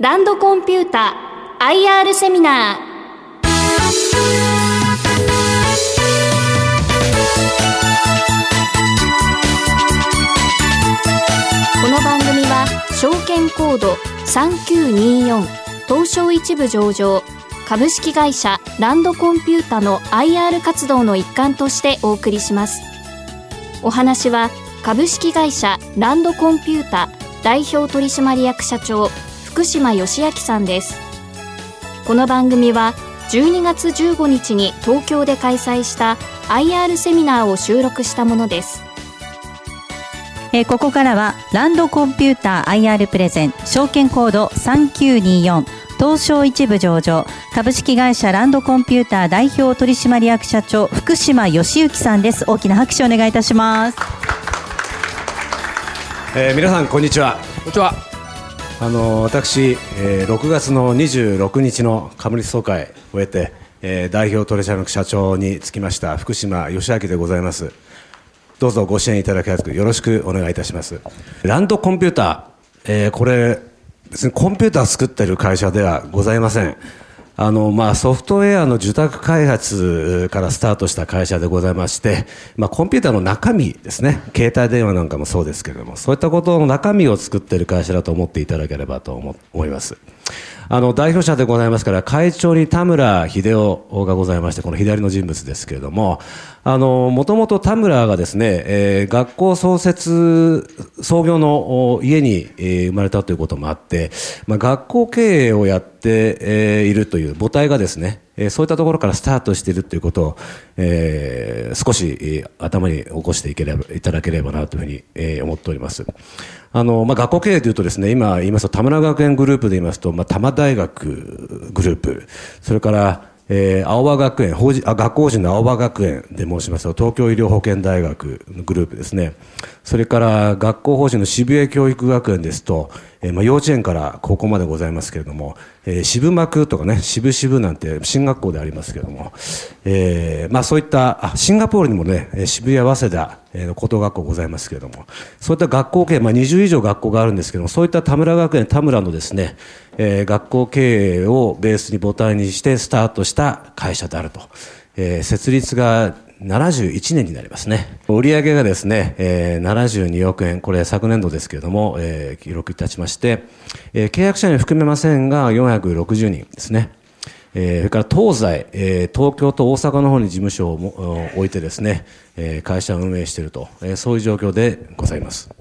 ランドコンピュータ IR セミナー。この番組は証券コード3924東証一部上場株式会社ランドコンピュータの IR 活動の一環としてお送りします。お話は株式会社ランドコンピュータ代表取締役社長福島義明さんです。この番組は12月15日に東京で開催した IR セミナーを収録したものです。えーここからはランドコンピューター IR プレゼン証券コード3924東証一部上場株式会社ランドコンピューター代表取締役社長福島義之さんです。大きな拍手をお願いいたします。えー皆さんこんにちは。こんにちは。あの私、えー6月の26日の株主総会を終えて、えー代表取締役社長につきました福島義明でございます。どうぞご支援いただきやすくよろしくお願いいたします。ランドコンピューター、えーこれ別にコンピューター作ってる会社ではございません。あのまあ、ソフトウェアの受託開発からスタートした会社でございまして、まあ、コンピューターの中身ですね、携帯電話なんかもそうですけれども、そういったことの中身を作ってる会社だと思っていただければと思思います。あの代表者でございますから、会長に田村秀夫がございまして、この左の人物ですけれども、あのもともと田村がですね、えー学校創設、創業の家に、えー生まれたということもあって、まあ、学校経営をやって、えーいるという母体がですね、えそういったところからスタートしているということを、え少し、頭に起こしていければいただければなというふうに、え思っております。あの、まあ、学校経営というとですね、今言いますと、田村学園グループで言いますと、まあ、多摩大学グループ、それから、えー青葉学園、法人あ学校法人の青葉学園で申しますと、東京医療保健大学のグループですね。それから学校法人の渋谷教育学園ですと、えーまあ、幼稚園から高校までございますけれども、えー渋幕とかね、渋々なんて進学校でありますけれども、えーまあそういった、あ、シンガポールにもね、渋谷早稲田、えー高等学校ございますけれども、そういった学校経営、まあ20以上学校があるんですけども、そういった田村学園、田村のですね、えー学校経営をベースに母体にしてスタートした会社であると。えー設立が71年になりますね。売上がですね、えー72億円、これ昨年度ですけれども、えー記録いたしまして、えー契約者に含めませんが460人ですね。えーそれから東西、えー東京と大阪の方に事務所を置いてですね、えー会社を運営していると、えーそういう状況でございます。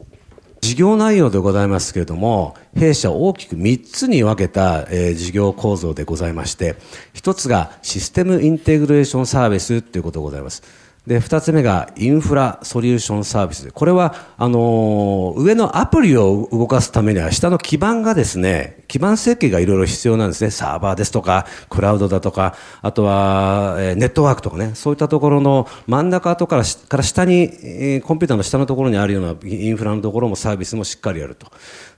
事業内容でございますけれども、弊社大きく3つに分けた、えー事業構造でございまして、1つがシステムインテグレーションサービスということでございます。で、2つ目がインフラソリューションサービスで。これは、あの上のアプリを動かすためには、下の基盤がですね、基盤設計がいろいろ必要なんですね。サーバーですとか、クラウドだとか、あとは、えネットワークとかね、そういったところの真ん中とからから下に、えコンピューターの下のところにあるようなインフラのところもサービスもしっかりやると。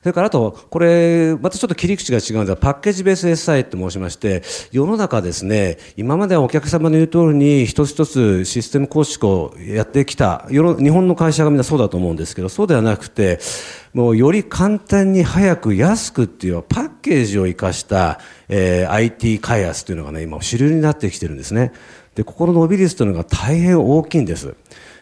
それからあと、これ、またちょっと切り口が違うんですが、パッケージベース SI って申しまして、世の中ですね、今まではお客様の言う通りに一つ一つシステム構築をやってきた、日本の会社がみんなそうだと思うんですけど、そうではなくて、もうより簡単に早く安くっていうパッケージを生かした、えー IT 開発というのがね、今主流になってきてるんですね。で、ここの伸び率というのが大変大きいんです。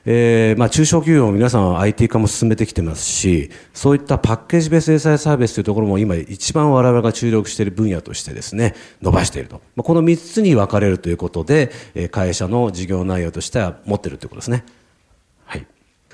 えーまあ、中小企業も皆さん IT 化も進めてきてますし、そういったパッケージベース SI サービスというところも今一番我々が注力している分野としてですね、伸ばしていると。まあ、この3つに分かれるということで、えー会社の事業内容としては持っているということですね。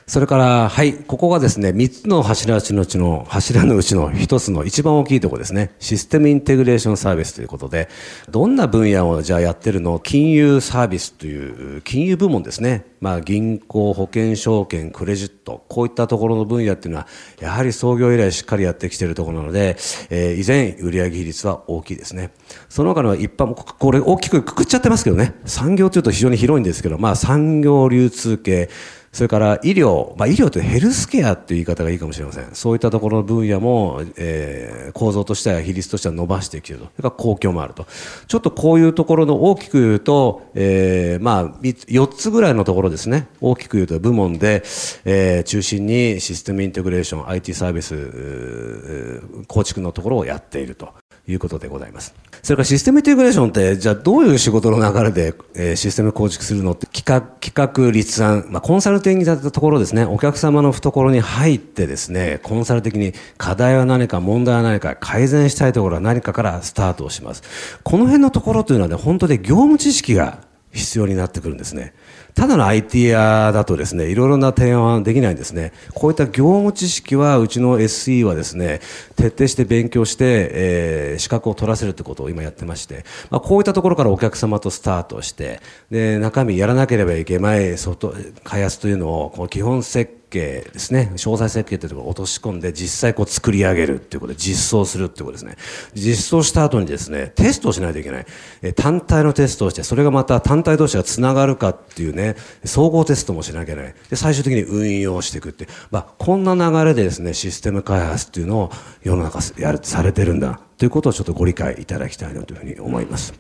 それから、はい、ここがですね、3つの柱のうちの、柱のうちの1つの一番大きいところですね。システムインテグレーションサービスということで、どんな分野をじゃあやってるの？金融サービスという、金融部門ですね。まあ、銀行、保険証券、クレジット、こういったところの分野っていうのは、やはり創業以来しっかりやってきているところなので、えー依然、売上比率は大きいですね。その他の一般も、これ大きくくくっちゃってますけどね。産業というと非常に広いんですけど、まあ、産業流通系、それから医療、まあ、医療というヘルスケアという言い方がいいかもしれません。そういったところの分野も、えー構造としては、比率としては伸ばしてきていると。それから公共もあると。ちょっとこういうところの大きく言うと、えーまあ、4つぐらいのところですね。大きく言うと部門で、えー中心にシステムインテグレーション、IT サービス、構築のところをやっていると。いうことでございます。それからシステムインテグレーションって、じゃあどういう仕事の流れで、えー、システム構築するのって企画、企画立案、まあ、コンサルティングだったところですね、お客様の懐に入ってですね、コンサル的に課題は何か、問題は何か、改善したいところは何かからスタートをします。この辺のところというのはね、本当で業務知識が必要になってくるんですね。ただの IT 屋だとですね、いろいろな提案はできないんですね。こういった業務知識は、うちの SE はですね、徹底して勉強して、えー、資格を取らせるってことを今やってまして、まあ、こういったところからお客様とスタートして、で、中身やらなければいけない外、開発というのを、この基本設計計ですね、詳細設計というところを落とし込んで実際こう作り上げるっていうことで実装するっていうことですね。実装した後にですね、テストをしないといけない。え単体のテストをして、それがまた単体同士がつながるかっていうね、総合テストもしなきゃいけない。で、最終的に運用していくって。まあ、こんな流れでですね、システム開発っていうのを世の中やる、されてるんだということをちょっとご理解いただきたいなというふうに思います。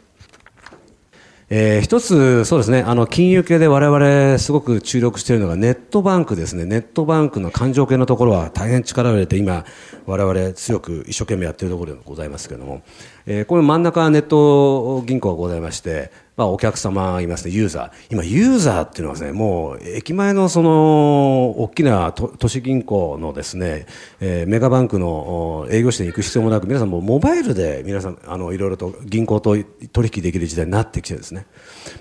えー、一つ、そうですね、あの、金融系で我々すごく注力しているのがネットバンクですね。ネットバンクの勘定系のところは大変力を入れて今、我々強く一生懸命やっているところでございますけれども、えー、これ真ん中はネット銀行がございまして、まあ、お客様いますね、ユーザー。今、ユーザーっていうのはですね、もう、駅前のその、大きな都市銀行のですね、えー、メガバンクの営業支店に行く必要もなく、皆さんもモバイルで皆さん、あの、いろいろと銀行と取引できる時代になってきてですね、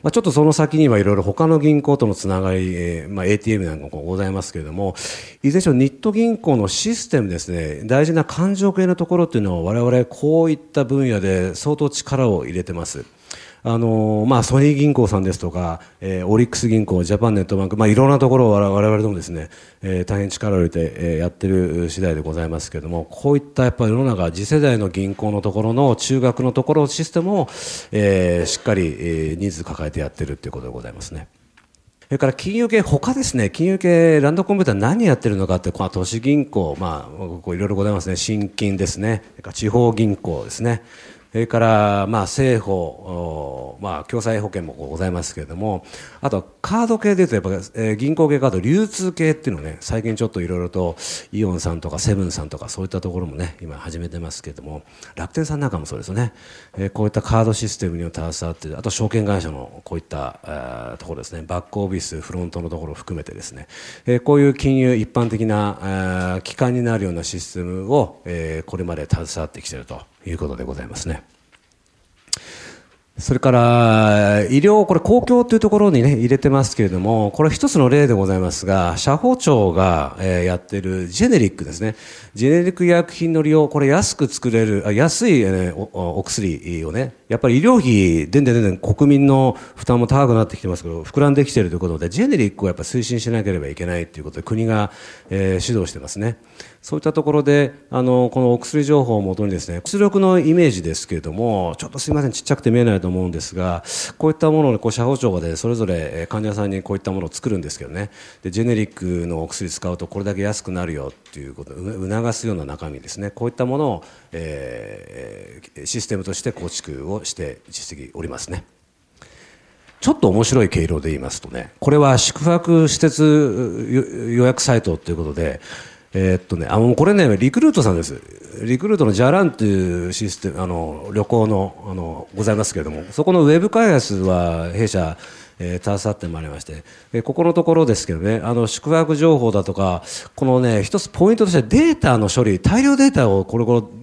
まあ、ちょっとその先にはいろいろ他の銀行とのつながり、えー、まあ、ATM なんかもございますけれども、いずれにしろニット銀行のシステムですね、大事な感情系のところっていうのを我々こういった分野で相当力を入れてます。あのまあ、ソニー銀行さんですとか、えー、オリックス銀行、ジャパンネットバンク、まあ、いろんなところを我々でもですね、えー、大変力を入れて、えー、やっている次第でございますけれども、こういったやっぱ世の中、次世代の銀行のところの中学のところシステムを、えー、しっかり、えー、ニーズ抱えてやっているということでございますね。それから金融系、他ですね、金融系、ランドコンピューター何やってるのかって、この都市銀行、まあ、いろいろございますね、新金ですね、地方銀行ですね、それから、まあ、政保、まあ、共済保険もございますけれども、あと、カード系でいうと、やっぱ、えー、銀行系カード、流通系っていうのね、最近ちょっといろいろと、イオンさんとかセブンさんとか、そういったところもね、今始めてますけれども、楽天さんなんかもそうですね。えー、こういったカードシステムに携わって、あと、証券会社のこういった、えー、ところですね、バックオフィス、フロントのところを含めてですね、えー、こういう金融一般的な、えー、機関になるようなシステムを、えー、これまで携わってきていると。いうことでございますね。それから、医療、これ公共というところにね、入れてますけれども、これ一つの例でございますが、社保庁が、やってるジェネリックですね。ジェネリック医薬品の利用、これ安く作れる、安い、お薬をね、やっぱり医療費、でんでんでん国民の負担も高くなってきてますけど、膨らんできているということで、ジェネリックをやっぱ推進しなければいけないということで、国が、えー、指導してますね。そういったところで、あの、このお薬情報をもとにですね、出力のイメージですけれども、ちょっとすみません、ちっちゃくて見えないと思うんですが、こういったものを、こう、社保庁でそれぞれ患者さんにこういったものを作るんですけどね、で、ジェネリックのお薬使うとこれだけ安くなるよっていうことを促すような中身ですね、こういったものを、えー、システムとして構築をして実績おりますね。ちょっと面白い経路で言いますとね、これは宿泊施設予約サイトということで、えー、っとね、あの、これね、リクルートさんです。リクルートのジャランというシステム、あの、旅行の、あの、ございますけれども、そこのウェブ開発は弊社、えー、携わってまいりまして、えここのところですけどね、あの、宿泊情報だとか、このね、一つポイントとしてデータの処理、大量データをこれこれ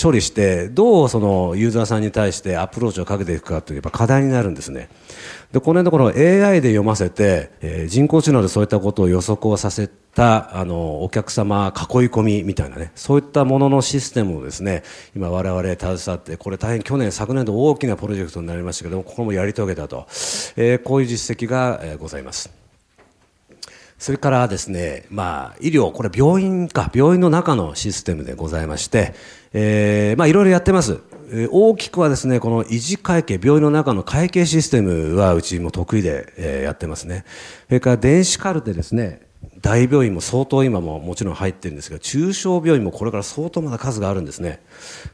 処理して、どうそのユーザーさんに対してアプローチをかけていくかというやっぱ課題になるんですね。で、このところ AI で読ませて、えー、人工知能でそういったことを予測をさせた、あの、お客様囲い込みみたいなね、そういったもののシステムをですね、今我々携わって、これ大変去年、昨年度大きなプロジェクトになりましたけども、ここもやり遂げたと、えー、こういう実績が、ございます。それからですね、まあ、医療、これ病院か、病院の中のシステムでございまして、えー、まあ、いろいろやってます。大きくはですね、この維持会計、病院の中の会計システムはうちも得意で、え、やってますね。それから電子カルテですね、大病院も相当今ももちろん入ってるんですが、中小病院もこれから相当まだ数があるんですね。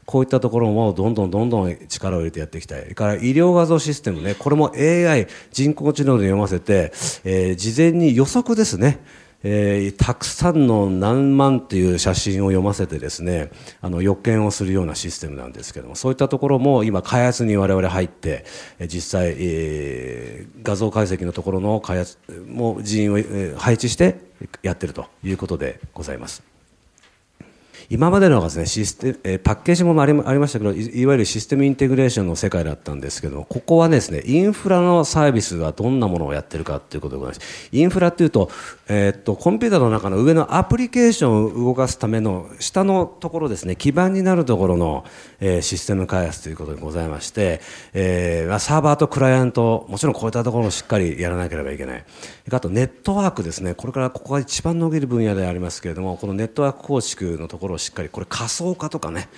こういったところもどんどんどんどん力を入れてやっていきたい。それから医療画像システムね、これも AI、人工知能で読ませて、えー、事前に予測ですね。えー、たくさんの何万という写真を読ませてですねあの予見をするようなシステムなんですけどもそういったところも今開発に我々入って実際、えー、画像解析のところの開発も人員を配置してやってるということでございます。今までのですねシステえパッケージもありましたけどいわゆるシステムインテグレーションの世界だったんですけどここはですねインフラのサービスはどんなものをやってるかということでございます。インフラっていうと,、えー、っとコンピューターの中の上のアプリケーションを動かすための下のところですね基盤になるところの、えー、システム開発ということでございまして、えー、サーバーとクライアントもちろんこういったところもしっかりやらなければいけない。あとネットワークですね。これからここが一番伸びる分野でありますけれどもこのネットワーク構築のところをしっかりこれ仮想化とかね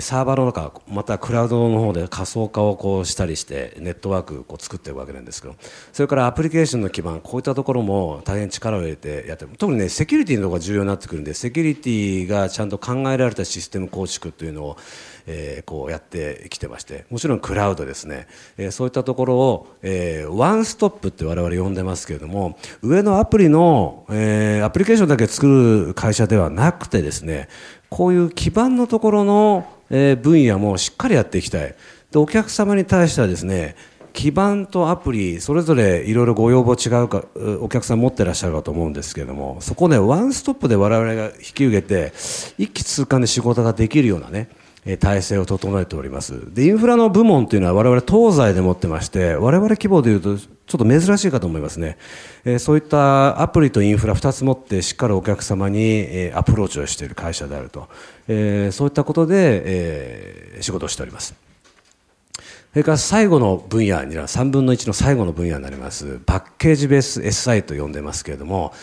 サーバーの中またクラウドの方で仮想化をこうしたりしてネットワークを作っているわけなんですけどそれからアプリケーションの基盤こういったところも大変力を入れてやってる。特にねセキュリティのところが重要になってくるんでセキュリティがちゃんと考えられたシステム構築というのをえー、こうやってきてましてもちろんクラウドですね、えー、そういったところを、えー、ワンストップって我々呼んでますけれども上のアプリの、えー、アプリケーションだけ作る会社ではなくてですねこういう基盤のところの、えー、分野もしっかりやっていきたい。でお客様に対してはですね基盤とアプリそれぞれいろいろご要望違うかお客さん持ってらっしゃるかと思うんですけれどもそこねワンストップで我々が引き受けて一気通貫で仕事ができるようなね体制を整えております。でインフラの部門というのは我々東西で持ってまして我々規模でいうとちょっと珍しいかと思いますね、えそういったアプリとインフラ2つ持ってしっかりお客様に、えアプローチをしている会社であると、えそういったことで、え仕事をしております。それから最後の分野には3分の1の最後の分野になります。パッケージベース SI と呼んでますけれども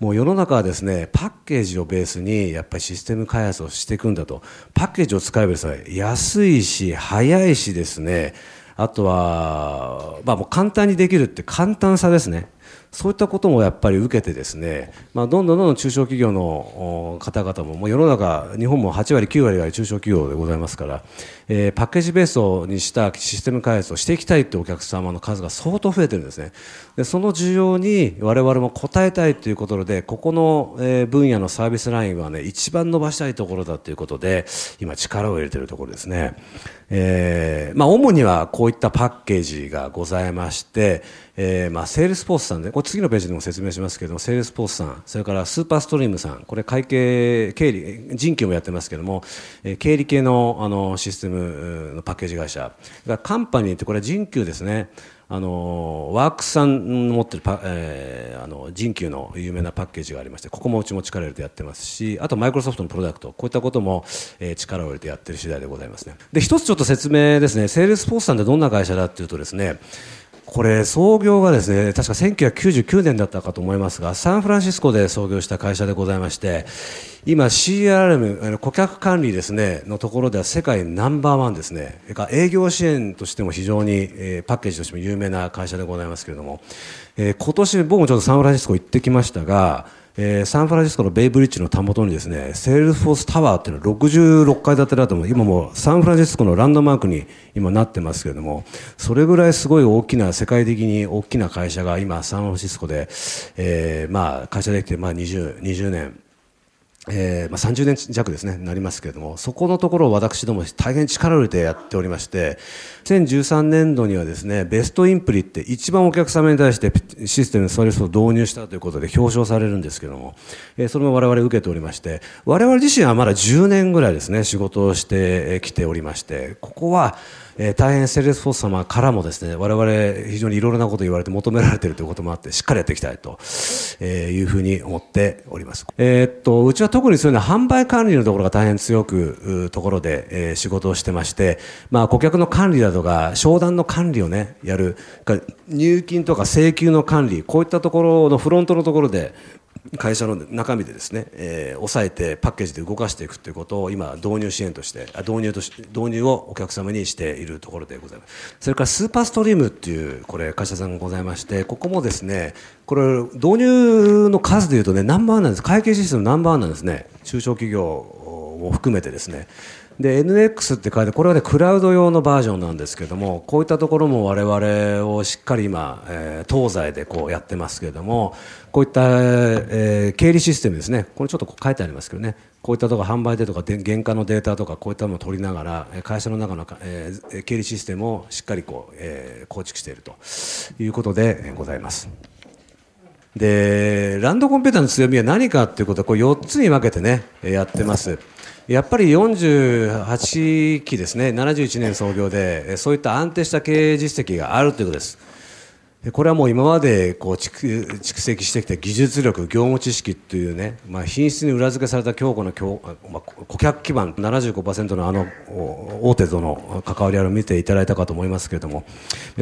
もう世の中はですねパッケージをベースにやっぱりシステム開発をしていくんだと。パッケージを使えば安いし早いしですね。あとは、まあ、もう簡単にできるって簡単さですね。そういったこともやっぱり受けてですね、まあ、どんどんどんどん中小企業の方々ももう世の中日本も8割9割が中小企業でございますから、えー、パッケージベースにしたシステム開発をしていきたいというお客様の数が相当増えてるんですねでその需要に我々も応えたいということでここの、えー、分野のサービスラインはね一番伸ばしたいところだということで今力を入れてるところですね。えーまあ、主にはこういったパッケージがございまして、えーまあ、セールスポーツさんでこれ次のページでも説明しますけどもセールスポーツさんそれからスーパーストリームさんこれ会計経理人給もやってますけども、えー、経理系のあのシステムのパッケージ会社。がカンパニーってこれ人給ですね。あのワークスさんの持ってるパ、えー、あの人給の有名なパッケージがありましてここもうちも力を入れてやってますしあとマイクロソフトのプロダクトこういったことも、えー、力を入れてやってる次第でございますね。で一つちょっと説明ですね。セールスポーツさんってどんな会社だっていうとですねこれ創業がですね確か1999年だったかと思いますがサンフランシスコで創業した会社でございまして今 CRM 顧客管理ですねのところでは世界ナンバーワンですね。営業支援としても非常に、えー、パッケージとしても有名な会社でございますけれども、えー、今年僕もちょっとサンフランシスコ行ってきましたがえー、サンフランシスコのベイブリッジのたもとにですねセールスフォースタワーっていうのは66階建てだと思う今もうサンフランシスコのランドマークに今なってますけれどもそれぐらいすごい大きな世界的に大きな会社が今サンフランシスコで、えー、まあ会社できてまあ 20, 20年えーまあ、30年弱ですねなりますけれどもそこのところを私ども大変力を入れてやっておりまして2013年度にはですねベストインプリって一番お客様に対してシステムサービスを導入したということで表彰されるんですけども、えー、それも我々受けておりまして我々自身はまだ10年ぐらいですね仕事をしてきておりましてここはえー、大変セールスフォース様からもですね我々非常にいろいろなことを言われて求められているということもあってしっかりやっていきたいと、え、いうふうに思っております、えー、っとうちは特にそういうのは販売管理のところが大変強くところで、えー、仕事をしてまして、まあ、顧客の管理だとか商談の管理をねやる入金とか請求の管理こういったところのフロントのところで会社の中身でですね、えー、抑えてパッケージで動かしていくということを今導入支援として導入とし導入をお客様にしているところでございます。それからスーパーストリームっていうこれ会社さんがございましてここもですねこれ導入の数でいうとねナンバーワンなんです。会計システムナンバーワンなんですね。中小企業を含めてですね。で NX って書いてこれはねクラウド用のバージョンなんですけどもこういったところも我々をしっかり今、えー、東西でこうやってますけれどもこういった、えー、経理システムですねこれちょっと書いてありますけどねこういったところ販売でとか原価のデータとかこういったものを取りながら会社の中の、えー、経理システムをしっかりこう、えー、構築しているということでございます。でランドコンピューターの強みは何かということをこう4つに分けてねやってます。やっぱり48期ですね、71年創業で、そういった安定した経営実績があるということです。これはもう今までこう蓄積してきた技術力、業務知識というね、まあ、品質に裏付けされた強固な強、まあ、顧客基盤、75%のあの大手との関わり合いを見ていただいたかと思いますけれども、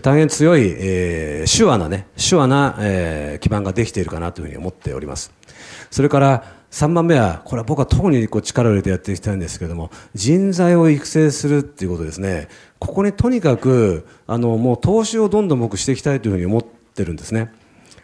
大変強い、えー、手話なね、手話な、えー、基盤ができているかなというふうに思っております。それから3番目は、これは僕は特にこう力を入れてやっていきたいんですけれども、人材を育成するっていうことですね。ここにとにかく、あの、もう投資をどんどん僕していきたいというふうに思ってるんですね。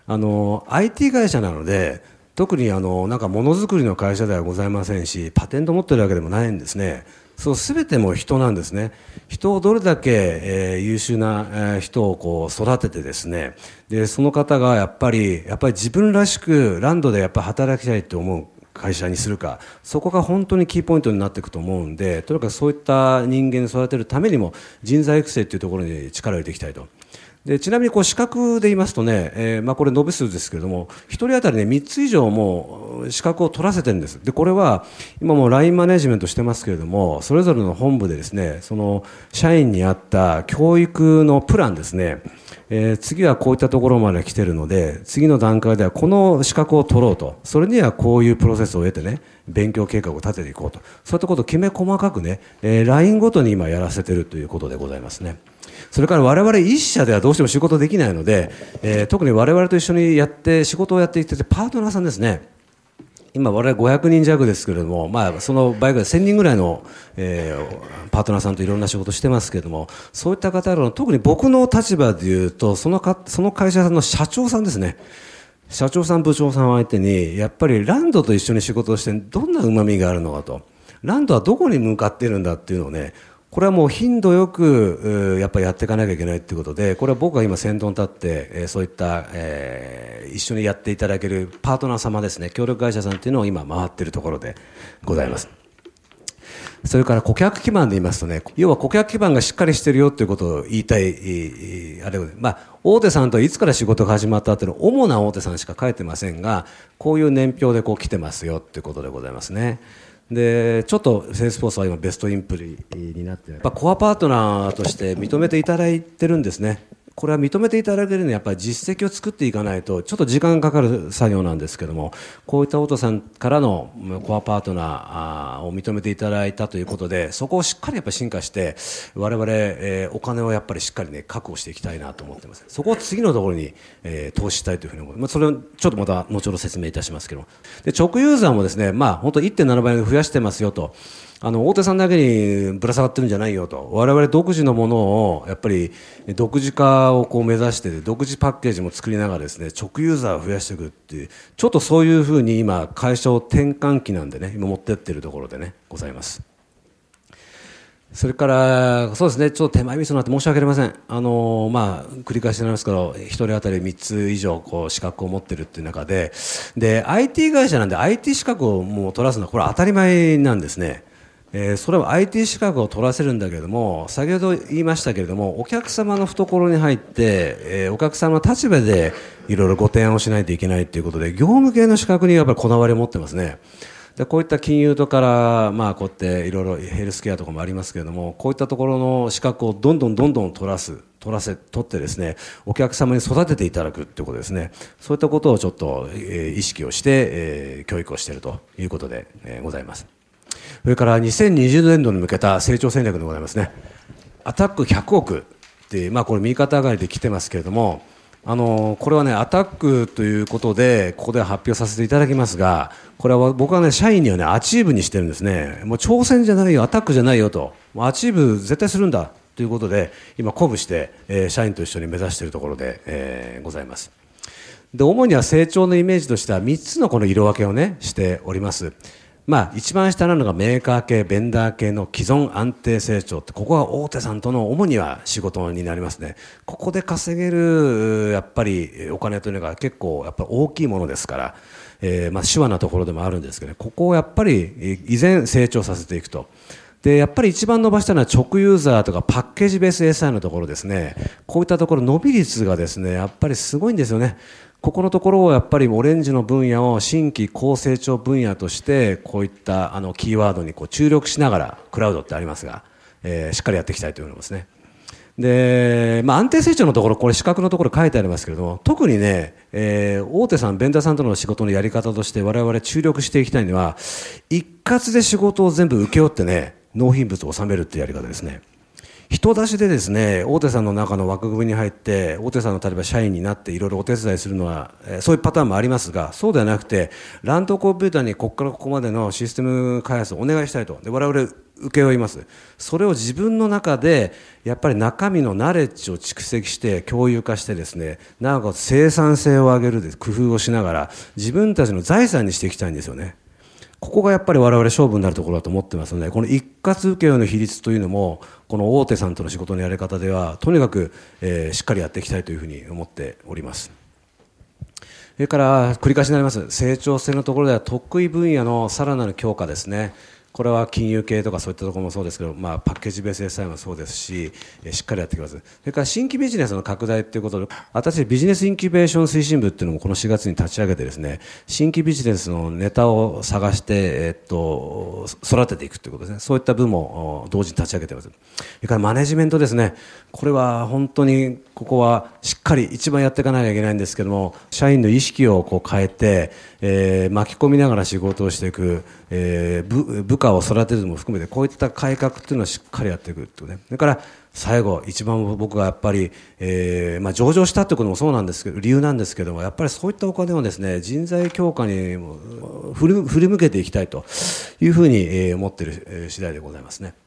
あの、IT 会社なので、特にあの、なんかものづくりの会社ではございませんし、パテント持ってるわけでもないんですね。そう全ても人なんですね人をどれだけ、えー、優秀な、えー、人をこう育ててですねでその方がやっぱりやっぱり自分らしくランドでやっぱ働きたいと思う会社にするかそこが本当にキーポイントになっていくと思うんでとにかくそういった人間に育てるためにも人材育成というところに力を入れていきたいと。でちなみにこう資格で言いますとね、えー、まあこれ延べ数ですけれども、1人当たりね、3つ以上も資格を取らせてるんです。で、これは今も LINE マネジメントしてますけれども、それぞれの本部でですね、その社員に合った教育のプランですね、えー、次はこういったところまで来てるので、次の段階ではこの資格を取ろうと、それにはこういうプロセスを得てね、勉強計画を立てていこうと、そういったことをきめ細かくね、えー、LINE ごとに今やらせてるということでございますね。それから我々一社ではどうしても仕事できないので、えー、特に我々と一緒にやって仕事をやっていっててパートナーさんですね。今我々500人弱ですけれども、まあ、その倍ぐらい1000人ぐらいの、えー、パートナーさんといろんな仕事してますけれどもそういった方々の特に僕の立場でいうとそのかその会社さんの社長さんですね。社長さん部長さんを相手にやっぱりランドと一緒に仕事をしてどんなうまみがあるのかと。ランドはどこに向かっているんだっていうのをねこれはもう頻度よくやっぱりやっていかなきゃいけないということでこれは僕が今先頭に立ってそういった、えー、一緒にやっていただけるパートナー様ですね協力会社さんというのを今回っているところでございます。それから顧客基盤で言いますとね、要は顧客基盤がしっかりしてるよということを言いたい、あれまあ、大手さんといつから仕事が始まったっていうのは主な大手さんしか書いてませんが、こういう年表でこう来てますよということでございますね。でちょっとセースフォースは今ベストインプリになってやっぱコアパートナーとして認めていただいてるんですね。これは認めていただけるにはやっぱり実績を作っていかないとちょっと時間がかかる作業なんですけどもこういったオートさんからのコアパートナーを認めていただいたということでそこをしっかりやっぱ進化して我々、えー、お金をやっぱりしっかりね確保していきたいなと思ってます。そこを次のところに、えー、投資したいというふうに思いますそれをちょっとまた後ほど説明いたしますけど。で直ユーザーもですねまあ本当1.7倍増やしてますよと。あの大手さんだけにぶら下がってるんじゃないよと我々独自のものをやっぱり独自化をこう目指して独自パッケージも作りながらですね直ユーザーを増やしていくっていうちょっとそういうふうに今会社を転換期なんでね今持ってってるところでねございます。それから、そうですね、ちょっと手前味噌になって申し訳ありません。あの、まあ、繰り返しになりますけど、一人当たり3つ以上、こう、資格を持ってるっていう中で、で、IT 会社なんで IT 資格をもう取らすのは、これ当たり前なんですね。えー、それは IT 資格を取らせるんだけれども先ほど言いましたけれどもお客様の懐に入って、えー、お客様の立場でいろいろご提案をしないといけないということで業務系の資格にやっぱりこだわりを持ってますね。でこういった金融とから、まあ、こうやっていろいろヘルスケアとかもありますけれどもこういったところの資格をどんどんどんどん取らす取らせ取ってですねお客様に育てていただくということですねそういったことをちょっと、えー、意識をして、えー、教育をしているということで、えー、ございます。それから2020年度に向けた成長戦略でございますね。アタック100億って、まあこれ右肩上がりで来てますけれども、あのこれはね、アタックということで、ここで発表させていただきますが、これは僕はね、社員にはね、アチーブにしてるんですね。もう挑戦じゃないよ、アタックじゃないよと。アチーブ絶対するんだということで、今鼓舞して、えー、社員と一緒に目指しているところで、えー、ございます。で、主には成長のイメージとしては3つのこの色分けをね、しております。まあ、一番下なのがメーカー系、ベンダー系の既存安定成長って、ここが大手さんとの主には仕事になりますね。ここで稼げる、やっぱりお金というのが結構やっぱ大きいものですから、えー、まあ手話なところでもあるんですけど、ここをやっぱり依然成長させていくと。で、やっぱり一番伸ばしたのは直ユーザーとかパッケージベース SI のところですね。こういったところ伸び率がですね、やっぱりすごいんですよね。ここのところをやっぱりオレンジの分野を新規高成長分野としてこういったあのキーワードにこう注力しながらクラウドってありますが、えー、しっかりやっていきたいと思いますね。で、まあ、安定成長のところ、これ、資格のところ書いてありますけれども、特にね、えー、大手さん、ベンダーさんとの仕事のやり方として、我々注力していきたいのは、一括で仕事を全部請け負ってね、納品物を納めるっていうやり方ですね。人出しでですね大手さんの中の枠組みに入って大手さんの例えば社員になっていろいろお手伝いするのは、そういうパターンもありますがそうではなくてランドコンピューターにここからここまでのシステム開発をお願いしたいと。で我々請け負います。それを自分の中でやっぱり中身のナレッジを蓄積して共有化してですねなおかつ生産性を上げる工夫をしながら自分たちの財産にしていきたいんですよね。ここがやっぱり我々勝負になるところだと思ってますので、この一括請負の比率というのも、この大手さんとの仕事のやり方では、とにかく、えー、しっかりやっていきたいというふうに思っております。それから繰り返しになります、成長性のところでは得意分野のさらなる強化ですね。これは金融系とかそういったところもそうですけど、まあ、パッケージベース SI もそうですし、しっかりやってきます。それから新規ビジネスの拡大ということで、私、ビジネスインキュベーション推進部っていうのもこの4月に立ち上げてですね、新規ビジネスのネタを探して、えっと、育てていくということですね。そういった部も同時に立ち上げています。それからマネジメントですね。これは本当にここはしっかり一番やっていかなきゃいけないんですけども、社員の意識をこう変えて、えー、巻き込みながら仕事をしていく、えー、部部下を育てるのも含めてこういった改革っていうのをしっかりやっていくっていうねそれから最後一番僕がやっぱり、えーまあ、上場したってこともそうなんですけど理由なんですけどもやっぱりそういったお金をですね人材強化に振り向けていきたいというふうに、思っている次第でございますね。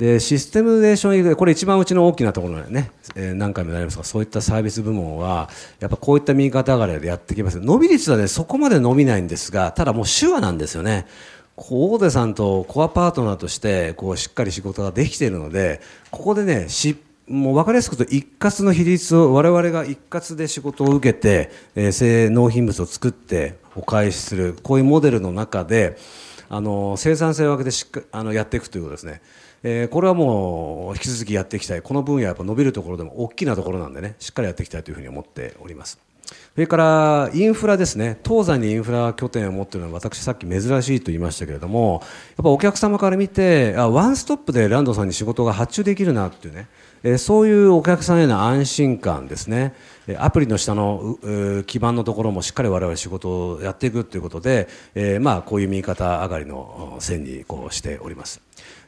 でシステムレーションこれ一番うちの大きなところなんでね、えー、何回もなりますがそういったサービス部門はやっぱこういった右肩上がりでやってきます。伸び率はねそこまで伸びないんですがただもう手話なんですよね。大手さんとコアパートナーとしてこうしっかり仕事ができているのでここでねもう分かりやすく言うと一括の比率を我々が一括で仕事を受けて、えー、納品物を作ってお返しするこういうモデルの中であの生産性を上げてしっかあのやっていくということですね。えー、これはもう引き続きやっていきたい、この分野はやっぱ伸びるところでも大きなところなんでね、しっかりやっていきたいというふうに思っております。それからインフラですね、東西にインフラ拠点を持っているのは私、さっき珍しいと言いましたけれども、やっぱお客様から見て、あワンストップでランドさんに仕事が発注できるなっていうね、えー、そういうお客さんへの安心感ですね、アプリの下の基盤のところもしっかり我々仕事をやっていくということで、えー、まあこういう右肩上がりの線にこうしております。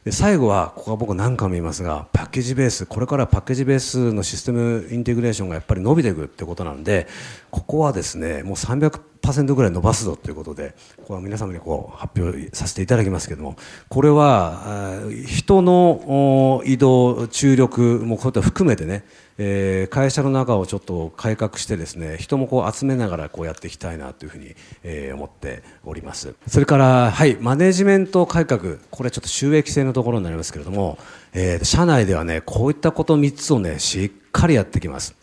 で最後はここは僕何回も言いますがパッケージベースこれからパッケージベースのシステムインテグレーションがやっぱり伸びていくってことなんでここはですねもう300%ぐらい伸ばすぞということでここは皆様にこう発表させていただきますけどもこれは人の移動注力もこういった含めてねえー、会社の中をちょっと改革してですね人もこう集めながらこうやっていきたいなというふうに、えー、思っております。それからはいマネジメント改革これちょっと収益性のところになりますけれども、えー、社内ではねこういったこと3つをねしっかりやってきます、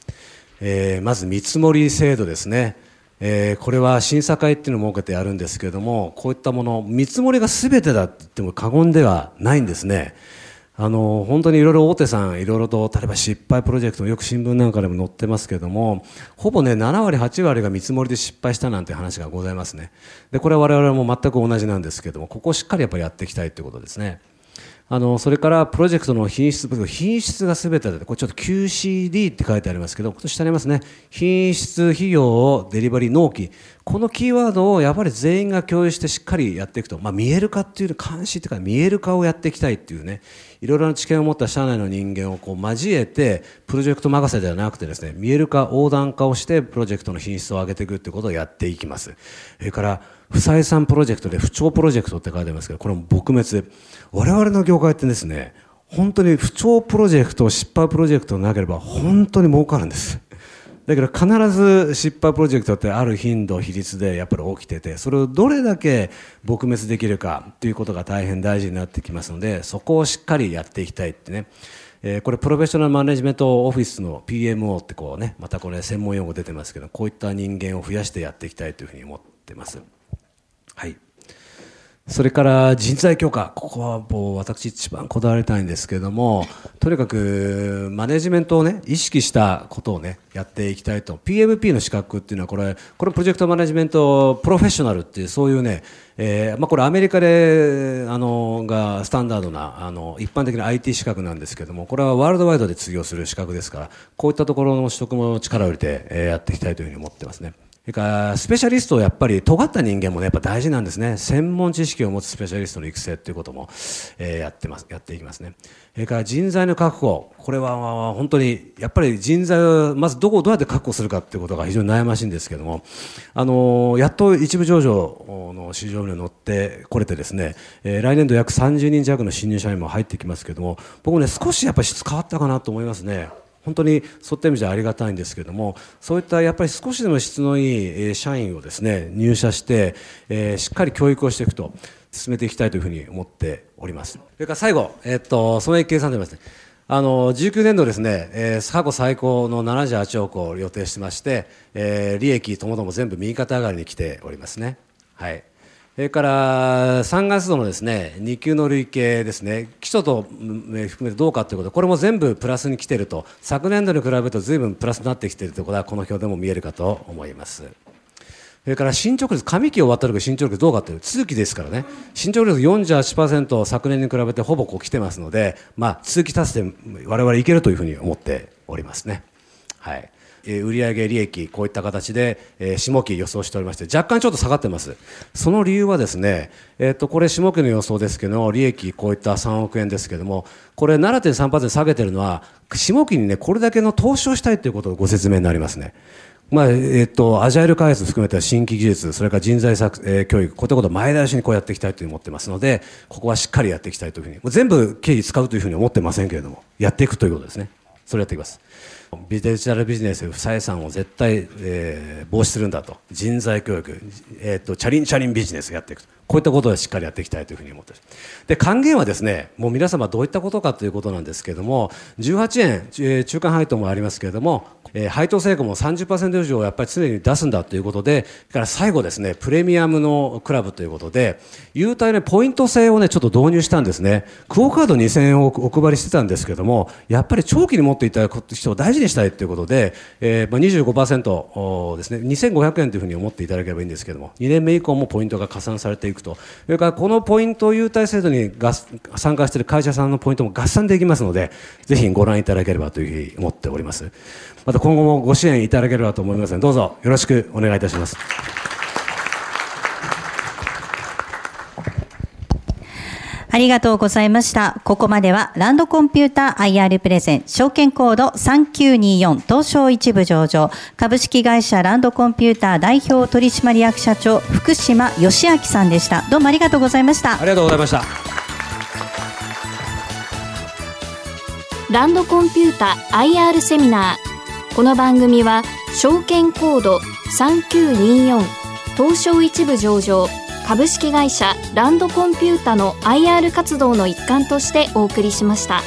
えー、まず見積もり制度ですね。えー、これは審査会っていうのを設けてやるんですけれどもこういったもの見積もりが全てだって言っても過言ではないんですね。あの本当にいろいろ大手さん、いろいろと例えば失敗プロジェクトもよく新聞なんかでも載ってますけども、ほぼね、7割、8割が見積もりで失敗したなんて話がございますね。で、これは我々も全く同じなんですけども、ここをしっかりやっぱりやっていきたいということですね。あのそれからプロジェクトの品質、品質がすべてで、これちょっと QCD って書いてありますけど、今年下にありますね、品質、費用、デリバリー、納期、このキーワードをやっぱり全員が共有してしっかりやっていくと、まあ、見える化っていう監視っていうか、見える化をやっていきたいっていうね、いろいろな知見を持った社内の人間をこう交えて、プロジェクト任せではなくてですね、見える化、横断化をして、プロジェクトの品質を上げていくっていうことをやっていきます。それから、不採算プロジェクトで不調プロジェクトって書いてますけど、これも撲滅で。我々の業界ってですね、本当に不調プロジェクト、失敗プロジェクトなければ本当に儲かるんです。だけど必ず失敗プロジェクトってある頻度、比率でやっぱり起きてて、それをどれだけ撲滅できるかということが大変大事になってきますので、そこをしっかりやっていきたいってね。えー、これプロフェッショナルマネジメントオフィスの PMO ってこうね、またこれ専門用語出てますけど、こういった人間を増やしてやっていきたいというふうに思ってます。はい。それから人材強化、ここはもう私一番こだわりたいんですけれども、とにかくマネジメントをね、意識したことをね、やっていきたいと。PMP の資格っていうのはこれ、これプロジェクトマネジメントプロフェッショナルっていうそういうね、えー、まあこれアメリカで、あの、がスタンダードな、あの、一般的な IT 資格なんですけれども、これはワールドワイドで通用する資格ですから、こういったところの取得も力を入れて、えー、やっていきたいというふうに思ってますね。それからスペシャリストをやっぱり尖った人間もねやっぱ大事なんですね。専門知識を持つスペシャリストの育成っていうことも、え、やってますやっていきますね。それから人材の確保。これは本当にやっぱり人材をまずどこをどうやって確保するかっていうことが非常に悩ましいんですけども。あのやっと一部上場の市場に乗ってこれてですね、え、来年度約30人弱の新入社員も入ってきますけども。僕ね少しやっぱり質変わったかなと思いますね。本当にそういった意味じゃありがたいんですけれどもそういったやっぱり少しでも質のいい社員をですね入社して、えー、しっかり教育をしていくと進めていきたいというふうに思っております。それから最後、えー、っと損益計算でますねあの19年度ですね、えー、過去最高の78億を予定してまして、えー、利益ともども全部右肩上がりに来ておりますね。はい。それから3月度のですね2級の累計ですね基礎と含めてどうかということこれも全部プラスに来ていると昨年度に比べるとずいぶんプラスになってきているということはこの表でも見えるかと思います。それから進捗率、上期終わった時進捗率どうかという、続きですからね、進捗率48%昨年に比べてほぼこう来てますので、まあ、続き達成、我々いけるというふうに思っておりますね。はい。売上利益、こういった形で、え下期予想しておりまして、若干ちょっと下がってます。その理由はですね、えっ、と、これ下期の予想ですけど、利益こういった3億円ですけども、これ7.3%下げてるのは、下期にね、これだけの投資をしたいということをご説明になりますね。まあ、えっ、と、アジャイル開発含めて新規技術、それから人材作、えー、教育、こういったことを前倒しにこうやっていきたいと思ってますので、ここはしっかりやっていきたいというふうに、もう全部経費使うというふうに思ってませんけれども、やっていくということですね。それやっていきます。デジタルビジネス不採算を絶対、えー、防止するんだと。人材教育、えーと、チャリンチャリンビジネスやっていくと。こういったことをしっかりやっていきたいというふうに思ってで還元はですねもう皆様どういったことかということなんですけれども18円、えー、中間配当もありますけれどもえー、配当成功も30%以上やっぱり常に出すんだということで、から最後ですね、プレミアムのクラブということで、優待ね、ポイント制をね、ちょっと導入したんですね。クオカード2000円をお配りしてたんですけども、やっぱり長期に持っていた人を大事にしたいということで、えー、まあ25%ですね、2500円というふうに思っていただければいいんですけども、2年目以降もポイントが加算されていくくと。それからこのポイント優待制度に参加している会社さんのポイントも合算できますので、ぜひご覧いただければというふうに思っております。また今後もご支援いただければと思いますのでどうぞよろしくお願いいたします。ありがとうございました。ここまではランドコンピューター IR プレゼン証券コード3924東証一部上場株式会社ランドコンピューター代表取締役社長福島義明さんでした。どうもありがとうございました。ありがとうございました。ランドコンピュータ IR セミナーこの番組は証券コード3924東証一部上場株式会社ランドコンピュータの IR 活動の一環としてお送りしました。